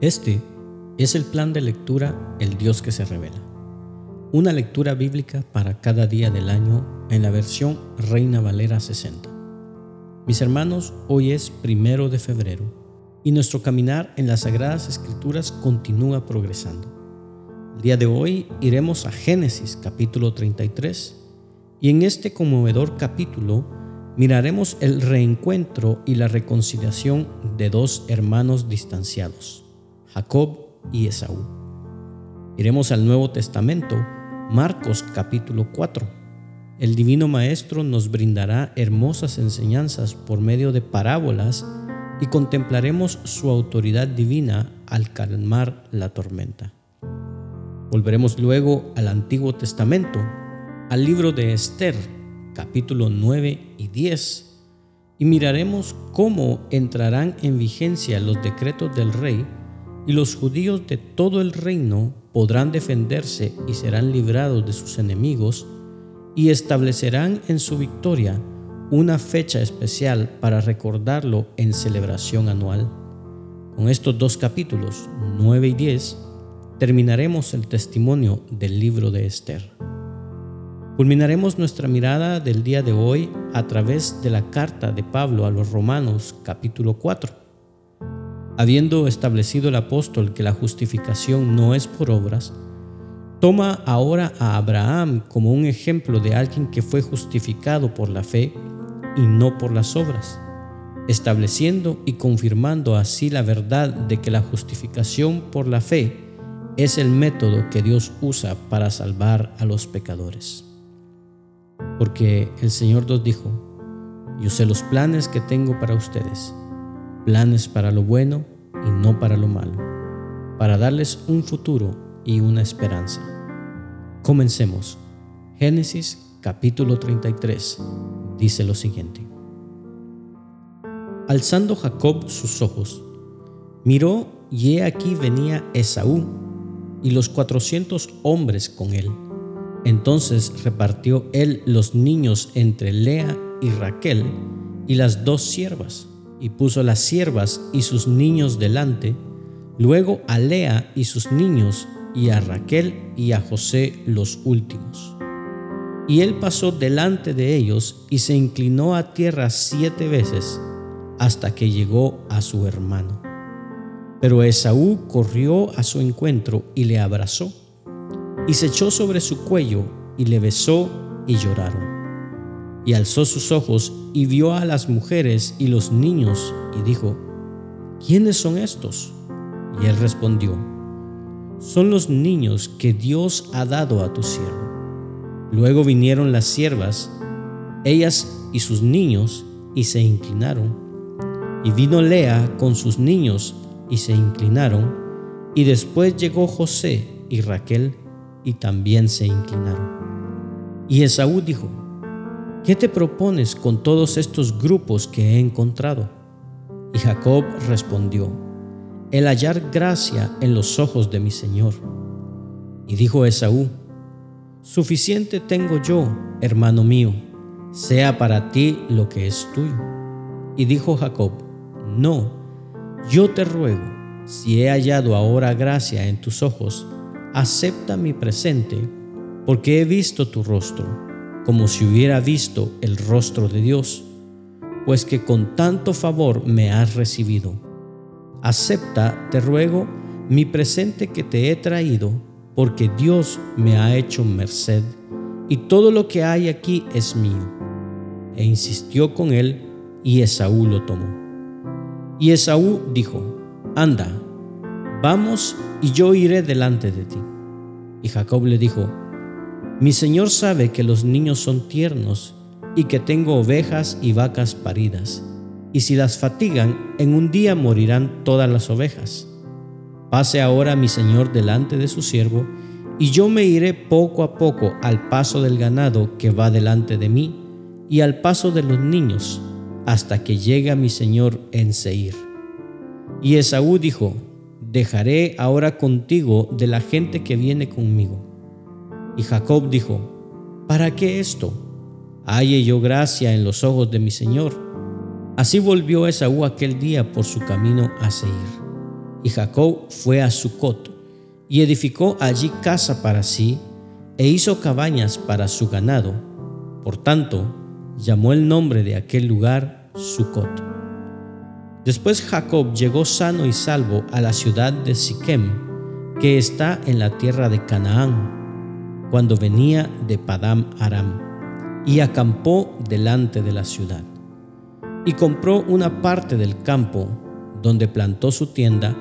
Este es el plan de lectura El Dios que se revela. Una lectura bíblica para cada día del año en la versión Reina Valera 60. Mis hermanos, hoy es primero de febrero y nuestro caminar en las Sagradas Escrituras continúa progresando. El día de hoy iremos a Génesis capítulo 33 y en este conmovedor capítulo miraremos el reencuentro y la reconciliación de dos hermanos distanciados. Jacob y Esaú. Iremos al Nuevo Testamento, Marcos capítulo 4. El Divino Maestro nos brindará hermosas enseñanzas por medio de parábolas y contemplaremos su autoridad divina al calmar la tormenta. Volveremos luego al Antiguo Testamento, al libro de Esther, capítulo 9 y 10, y miraremos cómo entrarán en vigencia los decretos del rey y los judíos de todo el reino podrán defenderse y serán librados de sus enemigos, y establecerán en su victoria una fecha especial para recordarlo en celebración anual. Con estos dos capítulos, 9 y 10, terminaremos el testimonio del libro de Esther. Culminaremos nuestra mirada del día de hoy a través de la carta de Pablo a los Romanos capítulo 4 habiendo establecido el apóstol que la justificación no es por obras, toma ahora a Abraham como un ejemplo de alguien que fue justificado por la fe y no por las obras, estableciendo y confirmando así la verdad de que la justificación por la fe es el método que Dios usa para salvar a los pecadores. Porque el Señor nos dijo, yo sé los planes que tengo para ustedes planes para lo bueno y no para lo malo, para darles un futuro y una esperanza. Comencemos. Génesis capítulo 33 dice lo siguiente. Alzando Jacob sus ojos, miró y he aquí venía Esaú y los cuatrocientos hombres con él. Entonces repartió él los niños entre Lea y Raquel y las dos siervas y puso las siervas y sus niños delante, luego a Lea y sus niños, y a Raquel y a José los últimos. Y él pasó delante de ellos y se inclinó a tierra siete veces hasta que llegó a su hermano. Pero Esaú corrió a su encuentro y le abrazó, y se echó sobre su cuello y le besó y lloraron. Y alzó sus ojos y vio a las mujeres y los niños y dijo, ¿quiénes son estos? Y él respondió, son los niños que Dios ha dado a tu siervo. Luego vinieron las siervas, ellas y sus niños, y se inclinaron. Y vino Lea con sus niños, y se inclinaron. Y después llegó José y Raquel, y también se inclinaron. Y Esaú dijo, ¿qué te propones con todos estos grupos que he encontrado? Y Jacob respondió, el hallar gracia en los ojos de mi Señor. Y dijo Esaú, suficiente tengo yo, hermano mío, sea para ti lo que es tuyo. Y dijo Jacob, no, yo te ruego, si he hallado ahora gracia en tus ojos, acepta mi presente, porque he visto tu rostro como si hubiera visto el rostro de Dios, pues que con tanto favor me has recibido. Acepta, te ruego, mi presente que te he traído, porque Dios me ha hecho merced, y todo lo que hay aquí es mío. E insistió con él, y Esaú lo tomó. Y Esaú dijo, Anda, vamos, y yo iré delante de ti. Y Jacob le dijo, mi Señor sabe que los niños son tiernos y que tengo ovejas y vacas paridas, y si las fatigan, en un día morirán todas las ovejas. Pase ahora mi Señor delante de su siervo, y yo me iré poco a poco al paso del ganado que va delante de mí, y al paso de los niños, hasta que llegue a mi Señor en Seir. Y Esaú dijo, Dejaré ahora contigo de la gente que viene conmigo y Jacob dijo, ¿para qué esto? Halle yo gracia en los ojos de mi Señor. Así volvió Esaú aquel día por su camino a Seir. Y Jacob fue a Sucot y edificó allí casa para sí e hizo cabañas para su ganado. Por tanto, llamó el nombre de aquel lugar Sucot. Después Jacob llegó sano y salvo a la ciudad de Siquem, que está en la tierra de Canaán, cuando venía de Padam Aram, y acampó delante de la ciudad. Y compró una parte del campo, donde plantó su tienda,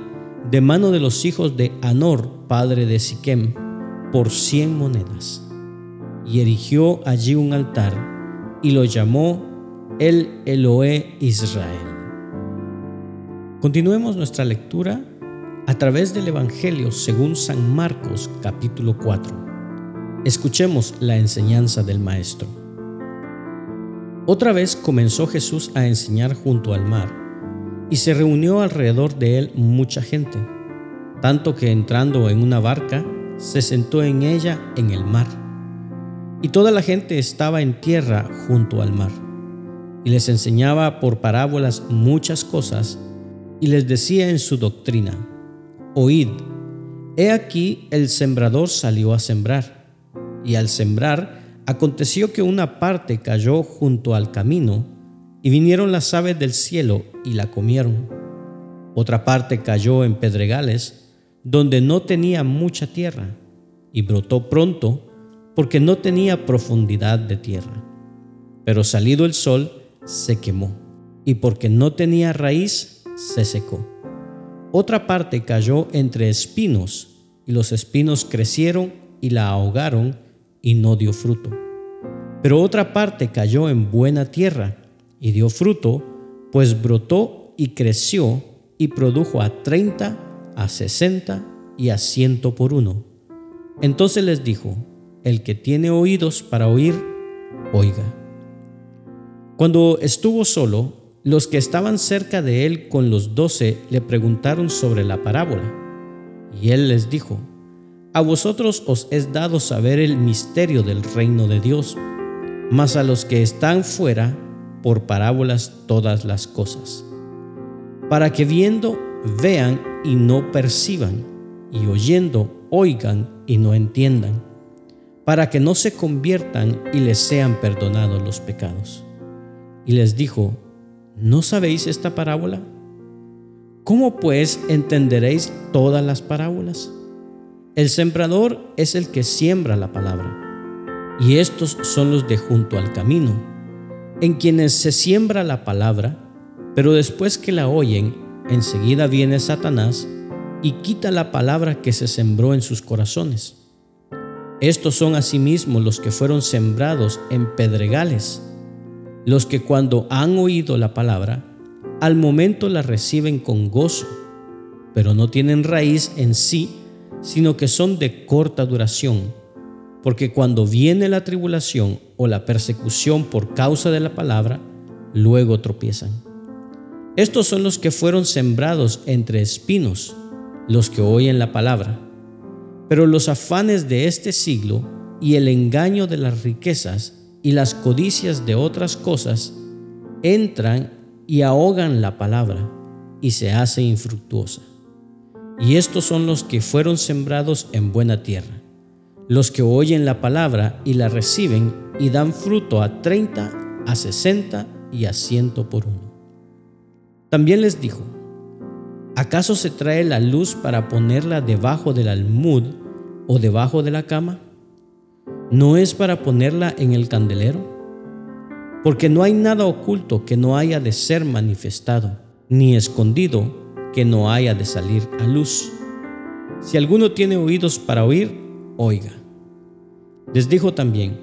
de mano de los hijos de Anor, padre de Siquem, por cien monedas. Y erigió allí un altar, y lo llamó el Eloé Israel. Continuemos nuestra lectura a través del Evangelio según San Marcos capítulo 4. Escuchemos la enseñanza del Maestro. Otra vez comenzó Jesús a enseñar junto al mar, y se reunió alrededor de él mucha gente, tanto que entrando en una barca, se sentó en ella en el mar. Y toda la gente estaba en tierra junto al mar, y les enseñaba por parábolas muchas cosas, y les decía en su doctrina, Oíd, he aquí el sembrador salió a sembrar, y al sembrar aconteció que una parte cayó junto al camino, y vinieron las aves del cielo y la comieron. Otra parte cayó en pedregales, donde no tenía mucha tierra, y brotó pronto, porque no tenía profundidad de tierra. Pero salido el sol, se quemó, y porque no tenía raíz, se secó. Otra parte cayó entre espinos, y los espinos crecieron y la ahogaron y no dio fruto. Pero otra parte cayó en buena tierra y dio fruto, pues brotó y creció y produjo a treinta, a sesenta y a ciento por uno. Entonces les dijo, el que tiene oídos para oír, oiga. Cuando estuvo solo, los que estaban cerca de él con los doce le preguntaron sobre la parábola. Y él les dijo, A vosotros os es dado saber el misterio del reino de Dios, mas a los que están fuera, por parábolas todas las cosas, para que viendo vean y no perciban, y oyendo oigan y no entiendan, para que no se conviertan y les sean perdonados los pecados. Y les dijo, ¿No sabéis esta parábola? ¿Cómo pues entenderéis todas las parábolas? El sembrador es el que siembra la palabra, y estos son los de junto al camino, en quienes se siembra la palabra, pero después que la oyen, enseguida viene Satanás y quita la palabra que se sembró en sus corazones. Estos son asimismo los que fueron sembrados en pedregales los que cuando han oído la palabra, al momento la reciben con gozo, pero no tienen raíz en sí, sino que son de corta duración, porque cuando viene la tribulación o la persecución por causa de la palabra, luego tropiezan. Estos son los que fueron sembrados entre espinos, los que oyen la palabra. Pero los afanes de este siglo y el engaño de las riquezas y las codicias de otras cosas entran y ahogan la palabra y se hace infructuosa. Y estos son los que fueron sembrados en buena tierra, los que oyen la palabra y la reciben y dan fruto a treinta, a sesenta y a ciento por uno. También les dijo, ¿acaso se trae la luz para ponerla debajo del almud o debajo de la cama? no es para ponerla en el candelero, porque no hay nada oculto que no haya de ser manifestado, ni escondido que no haya de salir a luz. Si alguno tiene oídos para oír, oiga. Les dijo también,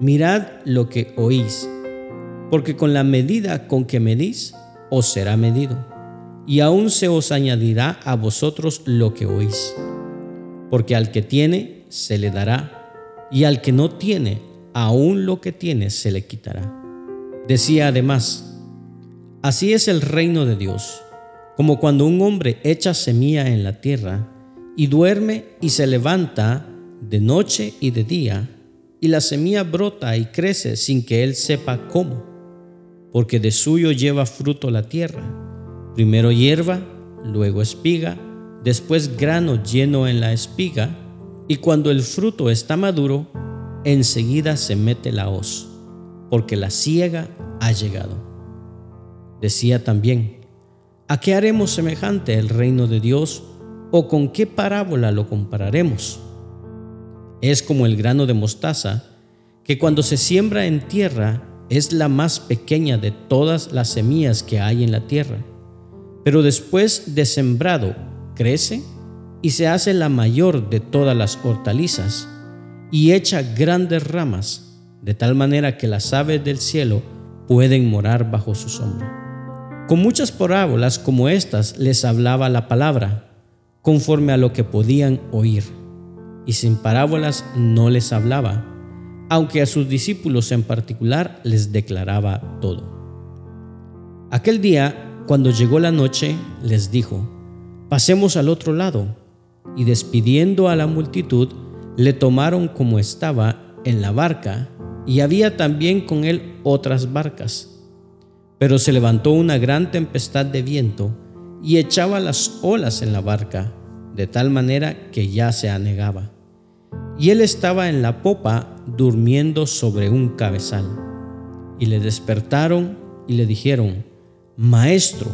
mirad lo que oís, porque con la medida con que medís, os será medido, y aún se os añadirá a vosotros lo que oís, porque al que tiene, se le dará y al que no tiene, aún lo que tiene se le quitará. Decía además, así es el reino de Dios, como cuando un hombre echa semilla en la tierra y duerme y se levanta de noche y de día, y la semilla brota y crece sin que él sepa cómo, porque de suyo lleva fruto la tierra, primero hierba, luego espiga, después grano lleno en la espiga, y cuando el fruto está maduro, enseguida se mete la hoz, porque la siega ha llegado. Decía también, ¿a qué haremos semejante el reino de Dios o con qué parábola lo compararemos? Es como el grano de mostaza, que cuando se siembra en tierra es la más pequeña de todas las semillas que hay en la tierra, pero después de sembrado crece y se hace la mayor de todas las hortalizas y echa grandes ramas, de tal manera que las aves del cielo pueden morar bajo su sombra. Con muchas parábolas como estas les hablaba la palabra, conforme a lo que podían oír, y sin parábolas no les hablaba, aunque a sus discípulos en particular les declaraba todo. Aquel día, cuando llegó la noche, les dijo, pasemos al otro lado y despidiendo a la multitud, le tomaron como estaba en la barca, y había también con él otras barcas. Pero se levantó una gran tempestad de viento y echaba las olas en la barca, de tal manera que ya se anegaba. Y él estaba en la popa durmiendo sobre un cabezal. Y le despertaron y le dijeron, Maestro,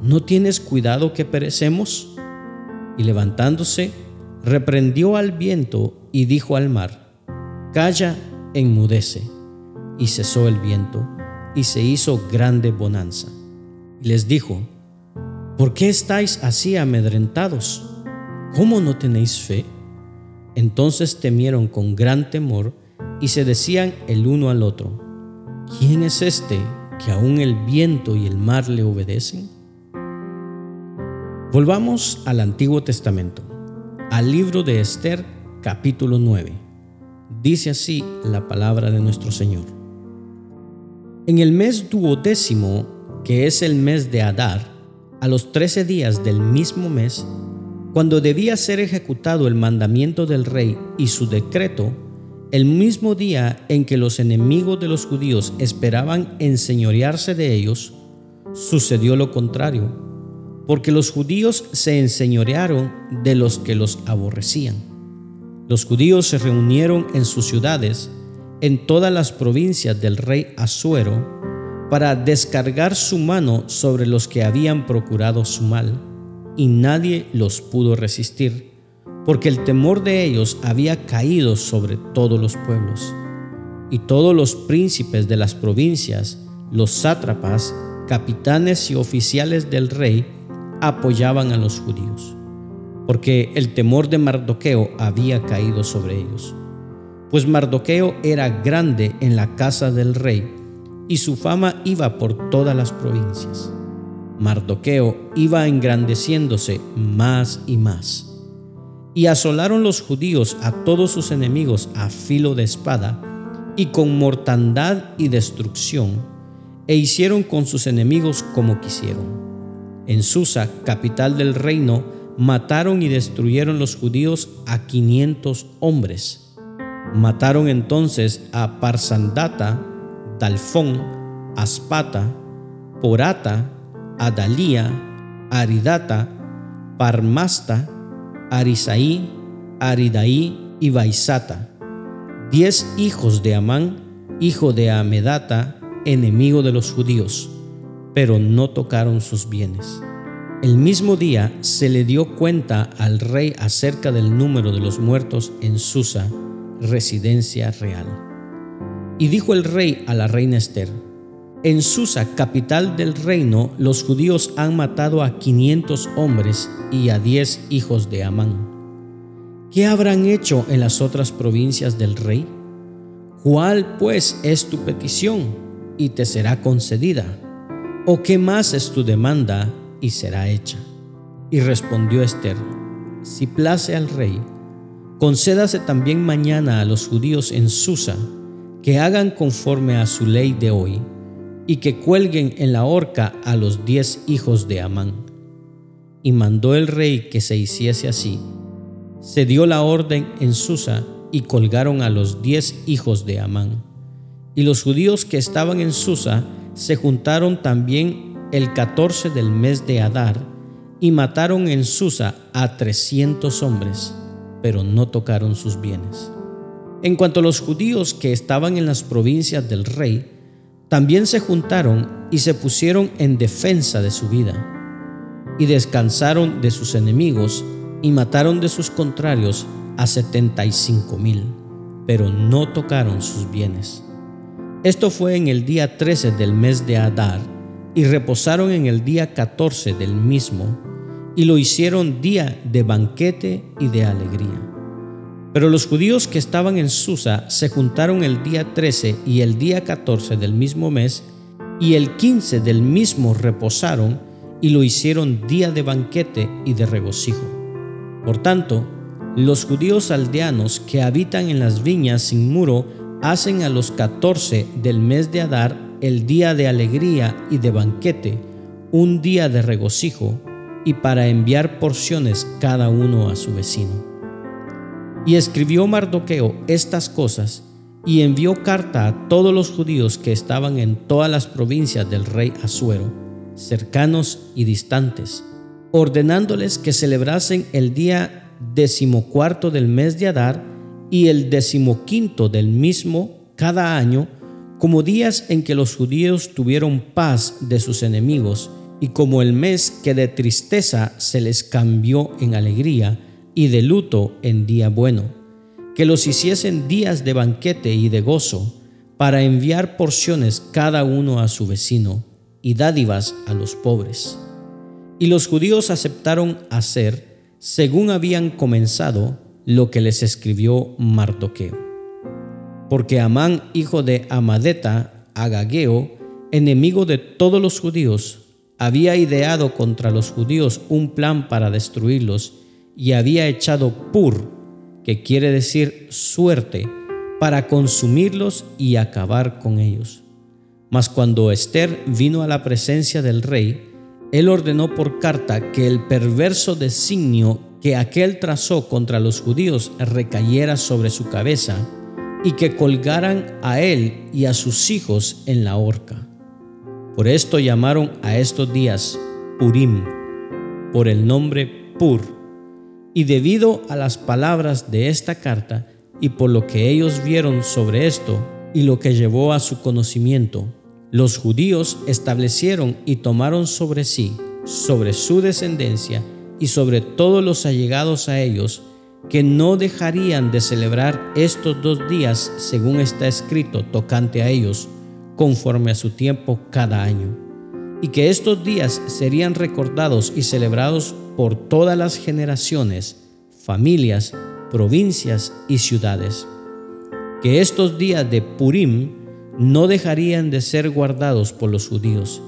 ¿no tienes cuidado que perecemos? y levantándose, reprendió al viento y dijo al mar, Calla, enmudece. Y cesó el viento, y se hizo grande bonanza. Y les dijo, ¿por qué estáis así amedrentados? ¿Cómo no tenéis fe? Entonces temieron con gran temor y se decían el uno al otro, ¿quién es este que aún el viento y el mar le obedecen? Volvamos al Antiguo Testamento, al libro de Esther capítulo 9. Dice así la palabra de nuestro Señor. En el mes duodécimo, que es el mes de Adar, a los trece días del mismo mes, cuando debía ser ejecutado el mandamiento del rey y su decreto, el mismo día en que los enemigos de los judíos esperaban enseñorearse de ellos, sucedió lo contrario porque los judíos se enseñorearon de los que los aborrecían. Los judíos se reunieron en sus ciudades, en todas las provincias del rey Asuero, para descargar su mano sobre los que habían procurado su mal, y nadie los pudo resistir, porque el temor de ellos había caído sobre todos los pueblos. Y todos los príncipes de las provincias, los sátrapas, capitanes y oficiales del rey, apoyaban a los judíos, porque el temor de Mardoqueo había caído sobre ellos. Pues Mardoqueo era grande en la casa del rey, y su fama iba por todas las provincias. Mardoqueo iba engrandeciéndose más y más. Y asolaron los judíos a todos sus enemigos a filo de espada, y con mortandad y destrucción, e hicieron con sus enemigos como quisieron. En Susa, capital del reino, mataron y destruyeron los judíos a 500 hombres. Mataron entonces a Parsandata, Dalfón, Aspata, Porata, Adalía, Aridata, Parmasta, Arisaí, Aridaí y Baisata, diez hijos de Amán, hijo de Amedata, enemigo de los judíos pero no tocaron sus bienes. El mismo día se le dio cuenta al rey acerca del número de los muertos en Susa, residencia real. Y dijo el rey a la reina Esther, en Susa, capital del reino, los judíos han matado a 500 hombres y a 10 hijos de Amán. ¿Qué habrán hecho en las otras provincias del rey? ¿Cuál pues es tu petición? Y te será concedida ¿O qué más es tu demanda y será hecha? Y respondió Esther, si place al rey, concédase también mañana a los judíos en Susa que hagan conforme a su ley de hoy y que cuelguen en la horca a los diez hijos de Amán. Y mandó el rey que se hiciese así. Se dio la orden en Susa y colgaron a los diez hijos de Amán. Y los judíos que estaban en Susa se juntaron también el 14 del mes de Adar y mataron en Susa a trescientos hombres, pero no tocaron sus bienes. En cuanto a los judíos que estaban en las provincias del rey, también se juntaron y se pusieron en defensa de su vida, y descansaron de sus enemigos y mataron de sus contrarios a setenta y cinco mil, pero no tocaron sus bienes. Esto fue en el día 13 del mes de Adar, y reposaron en el día 14 del mismo, y lo hicieron día de banquete y de alegría. Pero los judíos que estaban en Susa se juntaron el día 13 y el día 14 del mismo mes, y el 15 del mismo reposaron, y lo hicieron día de banquete y de regocijo. Por tanto, los judíos aldeanos que habitan en las viñas sin muro hacen a los 14 del mes de Adar el día de alegría y de banquete, un día de regocijo, y para enviar porciones cada uno a su vecino. Y escribió Mardoqueo estas cosas, y envió carta a todos los judíos que estaban en todas las provincias del rey Asuero, cercanos y distantes, ordenándoles que celebrasen el día decimocuarto del mes de Adar y el decimoquinto del mismo cada año como días en que los judíos tuvieron paz de sus enemigos y como el mes que de tristeza se les cambió en alegría y de luto en día bueno, que los hiciesen días de banquete y de gozo, para enviar porciones cada uno a su vecino y dádivas a los pobres. Y los judíos aceptaron hacer, según habían comenzado, lo que les escribió Mardoqueo. Porque Amán, hijo de Amadeta, Agageo, enemigo de todos los judíos, había ideado contra los judíos un plan para destruirlos y había echado pur, que quiere decir suerte, para consumirlos y acabar con ellos. Mas cuando Esther vino a la presencia del rey, él ordenó por carta que el perverso designio que aquel trazó contra los judíos recayera sobre su cabeza y que colgaran a él y a sus hijos en la horca. Por esto llamaron a estos días Purim, por el nombre Pur. Y debido a las palabras de esta carta y por lo que ellos vieron sobre esto y lo que llevó a su conocimiento, los judíos establecieron y tomaron sobre sí, sobre su descendencia y sobre todos los allegados a ellos, que no dejarían de celebrar estos dos días según está escrito tocante a ellos, conforme a su tiempo cada año, y que estos días serían recordados y celebrados por todas las generaciones, familias, provincias y ciudades. Que estos días de Purim no dejarían de ser guardados por los judíos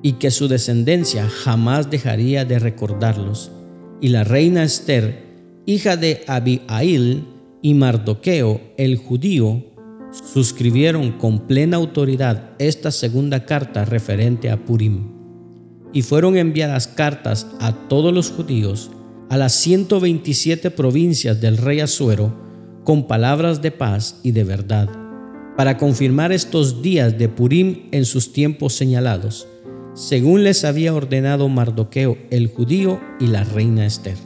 y que su descendencia jamás dejaría de recordarlos. Y la reina Esther, hija de Abihail y Mardoqueo, el judío, suscribieron con plena autoridad esta segunda carta referente a Purim y fueron enviadas cartas a todos los judíos, a las 127 provincias del rey Asuero, con palabras de paz y de verdad, para confirmar estos días de Purim en sus tiempos señalados, según les había ordenado Mardoqueo el judío y la reina Esther.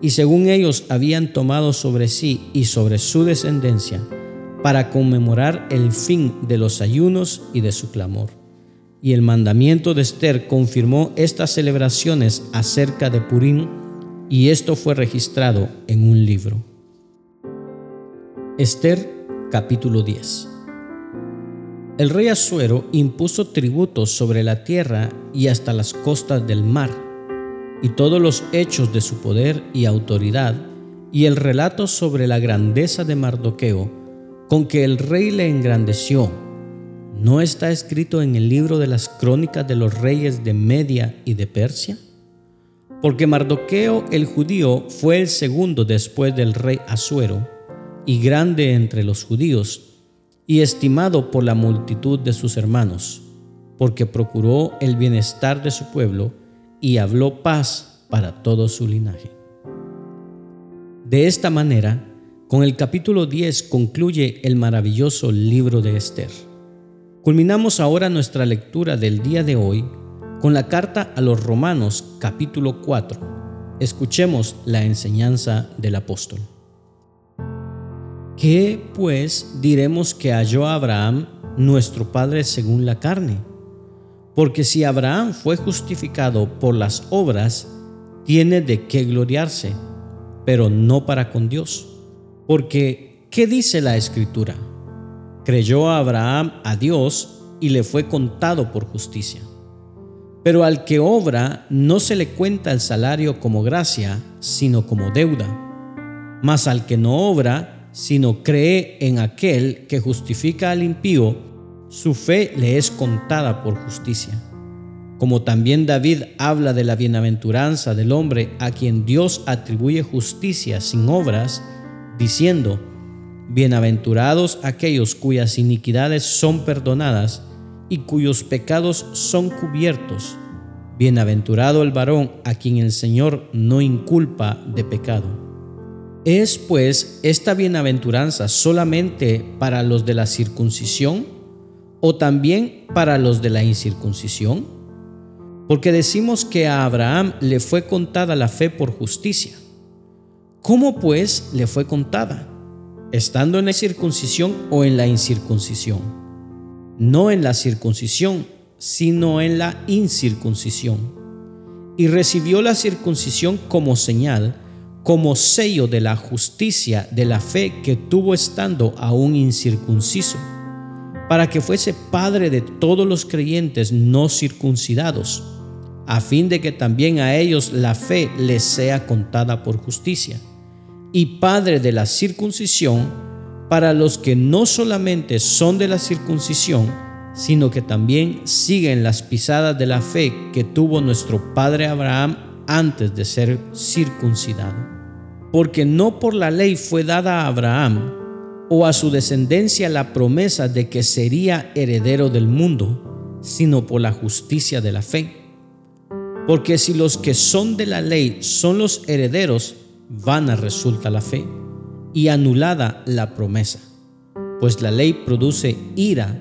Y según ellos habían tomado sobre sí y sobre su descendencia, para conmemorar el fin de los ayunos y de su clamor y el mandamiento de Esther confirmó estas celebraciones acerca de Purim y esto fue registrado en un libro. Esther capítulo 10 El rey Asuero impuso tributos sobre la tierra y hasta las costas del mar, y todos los hechos de su poder y autoridad, y el relato sobre la grandeza de Mardoqueo, con que el rey le engrandeció ¿no está escrito en el libro de las crónicas de los reyes de Media y de Persia? Porque Mardoqueo el judío fue el segundo después del rey Asuero, y grande entre los judíos, y estimado por la multitud de sus hermanos, porque procuró el bienestar de su pueblo y habló paz para todo su linaje. De esta manera, con el capítulo 10 concluye el maravilloso libro de Esther. Culminamos ahora nuestra lectura del día de hoy con la carta a los Romanos capítulo 4. Escuchemos la enseñanza del apóstol. ¿Qué pues diremos que halló Abraham, nuestro Padre según la carne? Porque si Abraham fue justificado por las obras, tiene de qué gloriarse, pero no para con Dios. Porque, ¿qué dice la Escritura? Creyó Abraham a Dios y le fue contado por justicia. Pero al que obra no se le cuenta el salario como gracia, sino como deuda. Mas al que no obra, sino cree en aquel que justifica al impío, su fe le es contada por justicia. Como también David habla de la bienaventuranza del hombre a quien Dios atribuye justicia sin obras, diciendo, Bienaventurados aquellos cuyas iniquidades son perdonadas y cuyos pecados son cubiertos. Bienaventurado el varón a quien el Señor no inculpa de pecado. ¿Es pues esta bienaventuranza solamente para los de la circuncisión o también para los de la incircuncisión? Porque decimos que a Abraham le fue contada la fe por justicia. ¿Cómo pues le fue contada? ¿Estando en la circuncisión o en la incircuncisión? no en la circuncisión, sino en la incircuncisión. Y recibió la circuncisión como señal, como sello de la justicia de la fe que tuvo estando aún incircunciso, para que fuese padre de todos los creyentes no circuncidados, a fin de que también a ellos la fe les sea contada por justicia, y padre de la circuncisión, para los que no solamente son de la circuncisión, sino que también siguen las pisadas de la fe que tuvo nuestro padre Abraham antes de ser circuncidado. Porque no por la ley fue dada a Abraham o a su descendencia la promesa de que sería heredero del mundo, sino por la justicia de la fe. Porque si los que son de la ley son los herederos, vana resulta la fe y anulada la promesa, pues la ley produce ira,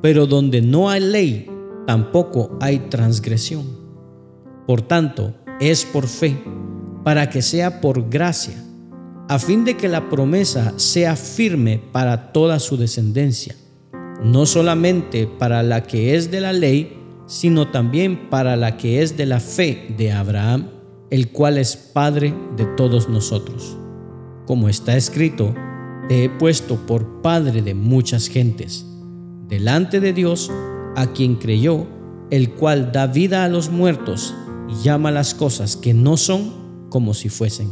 pero donde no hay ley, tampoco hay transgresión. Por tanto, es por fe, para que sea por gracia, a fin de que la promesa sea firme para toda su descendencia, no solamente para la que es de la ley, sino también para la que es de la fe de Abraham, el cual es Padre de todos nosotros como está escrito, te he puesto por padre de muchas gentes, delante de Dios, a quien creyó, el cual da vida a los muertos y llama las cosas que no son como si fuesen.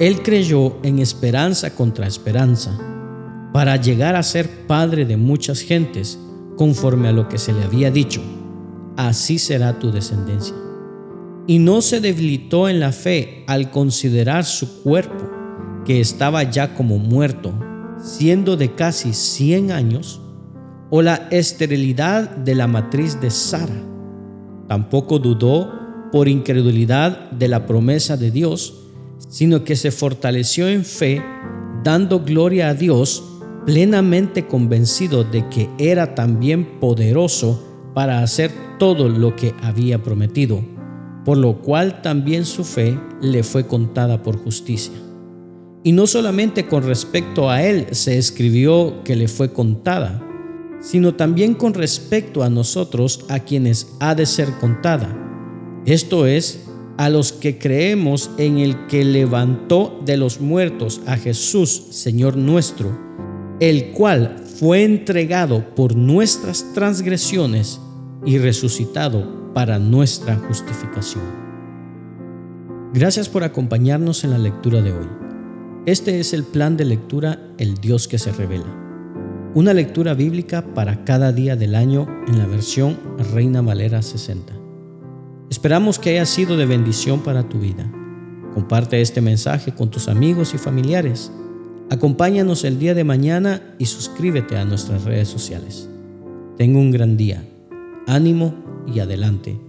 Él creyó en esperanza contra esperanza, para llegar a ser padre de muchas gentes, conforme a lo que se le había dicho, así será tu descendencia. Y no se debilitó en la fe al considerar su cuerpo que estaba ya como muerto, siendo de casi 100 años, o la esterilidad de la matriz de Sara. Tampoco dudó por incredulidad de la promesa de Dios, sino que se fortaleció en fe, dando gloria a Dios, plenamente convencido de que era también poderoso para hacer todo lo que había prometido, por lo cual también su fe le fue contada por justicia. Y no solamente con respecto a él se escribió que le fue contada, sino también con respecto a nosotros a quienes ha de ser contada. Esto es, a los que creemos en el que levantó de los muertos a Jesús, Señor nuestro, el cual fue entregado por nuestras transgresiones y resucitado para nuestra justificación. Gracias por acompañarnos en la lectura de hoy. Este es el plan de lectura El Dios que se revela. Una lectura bíblica para cada día del año en la versión Reina Valera 60. Esperamos que haya sido de bendición para tu vida. Comparte este mensaje con tus amigos y familiares. Acompáñanos el día de mañana y suscríbete a nuestras redes sociales. Tengo un gran día. Ánimo y adelante.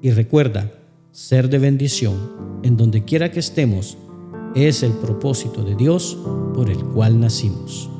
Y recuerda, ser de bendición en donde quiera que estemos es el propósito de Dios por el cual nacimos.